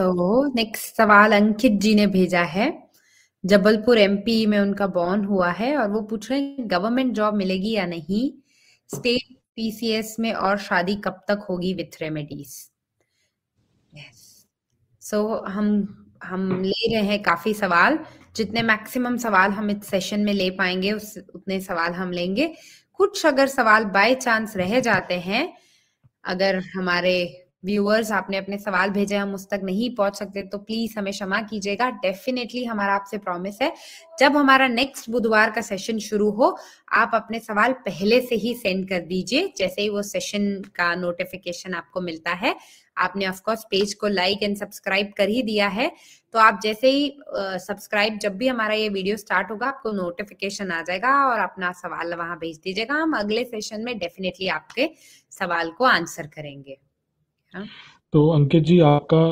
तो नेक्स्ट सवाल अंकित जी ने भेजा है। जबलपुर एमपी में उनका बॉर्न हुआ है और वो पूछ रहे हैं, गवर्नमेंट जॉब मिलेगी या नहीं? स्टेट पीसीएस में और शादी कब तक होगी विथ रेमेडीज सो हम हम ले रहे हैं काफ़ी सवाल। जितने मैक्सिमम सवाल हम इस सेशन में ले पाएँगे, उस, उतने सवाल हम लेंगे। कुछ अगर सवाल बाय चांस रह जाते हैं, अगर हमारे व्यूअर्स आपने अपने सवाल भेजे, हम उस तक नहीं पहुँच सकते तो प्लीज़ हमें क्षमा कीजिएगा। डेफिनेटली हमारा आपसे प्रॉमिस है। जब हमारा नेक्स्ट बुधवार का सेशन शुरू हो, आप अपने सवाल पहले से ही सेंड कर दीजिए। जैसे ही वो सेशन का नोटिफिकेशन आपको मिलता है, आपने ऑफकोर्स पेज को लाइक एंड सब्सक्राइब कर ही दिया है। तो आप जैसे ही सब्सक्राइब जब भी हमारा ये वीडियो स्टार्ट होगा, आपको नोटिफिकेशन आ जाएगा और अपना सवाल वहाँ भेज दीजिएगा। हम अगले सेशन में डेफिनेटली आपके सवाल को आंसर करेंगे। हाँ। तो अंकित जी आपका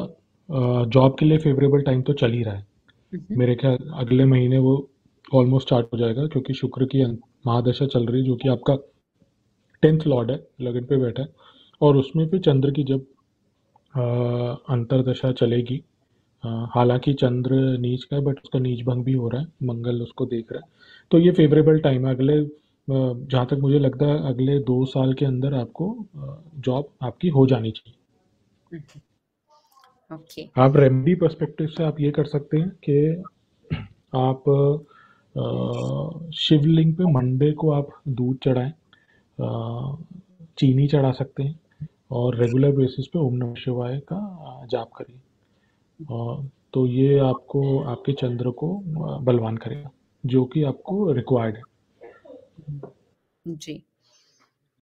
जॉब के लिए फेवरेबल टाइम तो चल ही रहा है हम्म। मेरे ख्याल अगले महीने वो ऑलमोस्ट स्टार्ट हो जाएगा क्योंकि शुक्र की महादशा चल रही है जो कि आपका टेंथ लॉर्ड है लगन पे बैठा है और उसमें फिर चंद्र की जब अंतरदशा चलेगी हालाँकि चंद्र नीच का है बट उसका नीच भंग भी हो रहा है मंगल उसको देख रहा है तो ये फेवरेबल टाइम है अगले जहाँ तक मुझे लगता है अगले दो साल के अंदर आपको जॉब आपकी हो जानी चाहिए ओके आप रेमेडी पर्सपेक्टिव से आप ये कर सकते हैं कि आप शिवलिंग पे मंडे को आप दूध चढ़ाएँ चीनी चढ़ा सकते हैं और रेगुलर बेसिस पे ओम नमः शिवाय का जाप करिए। तो ये आपको आपके चंद्र को बलवान करेगा जो कि आपको रिक्वायर्ड है। जी।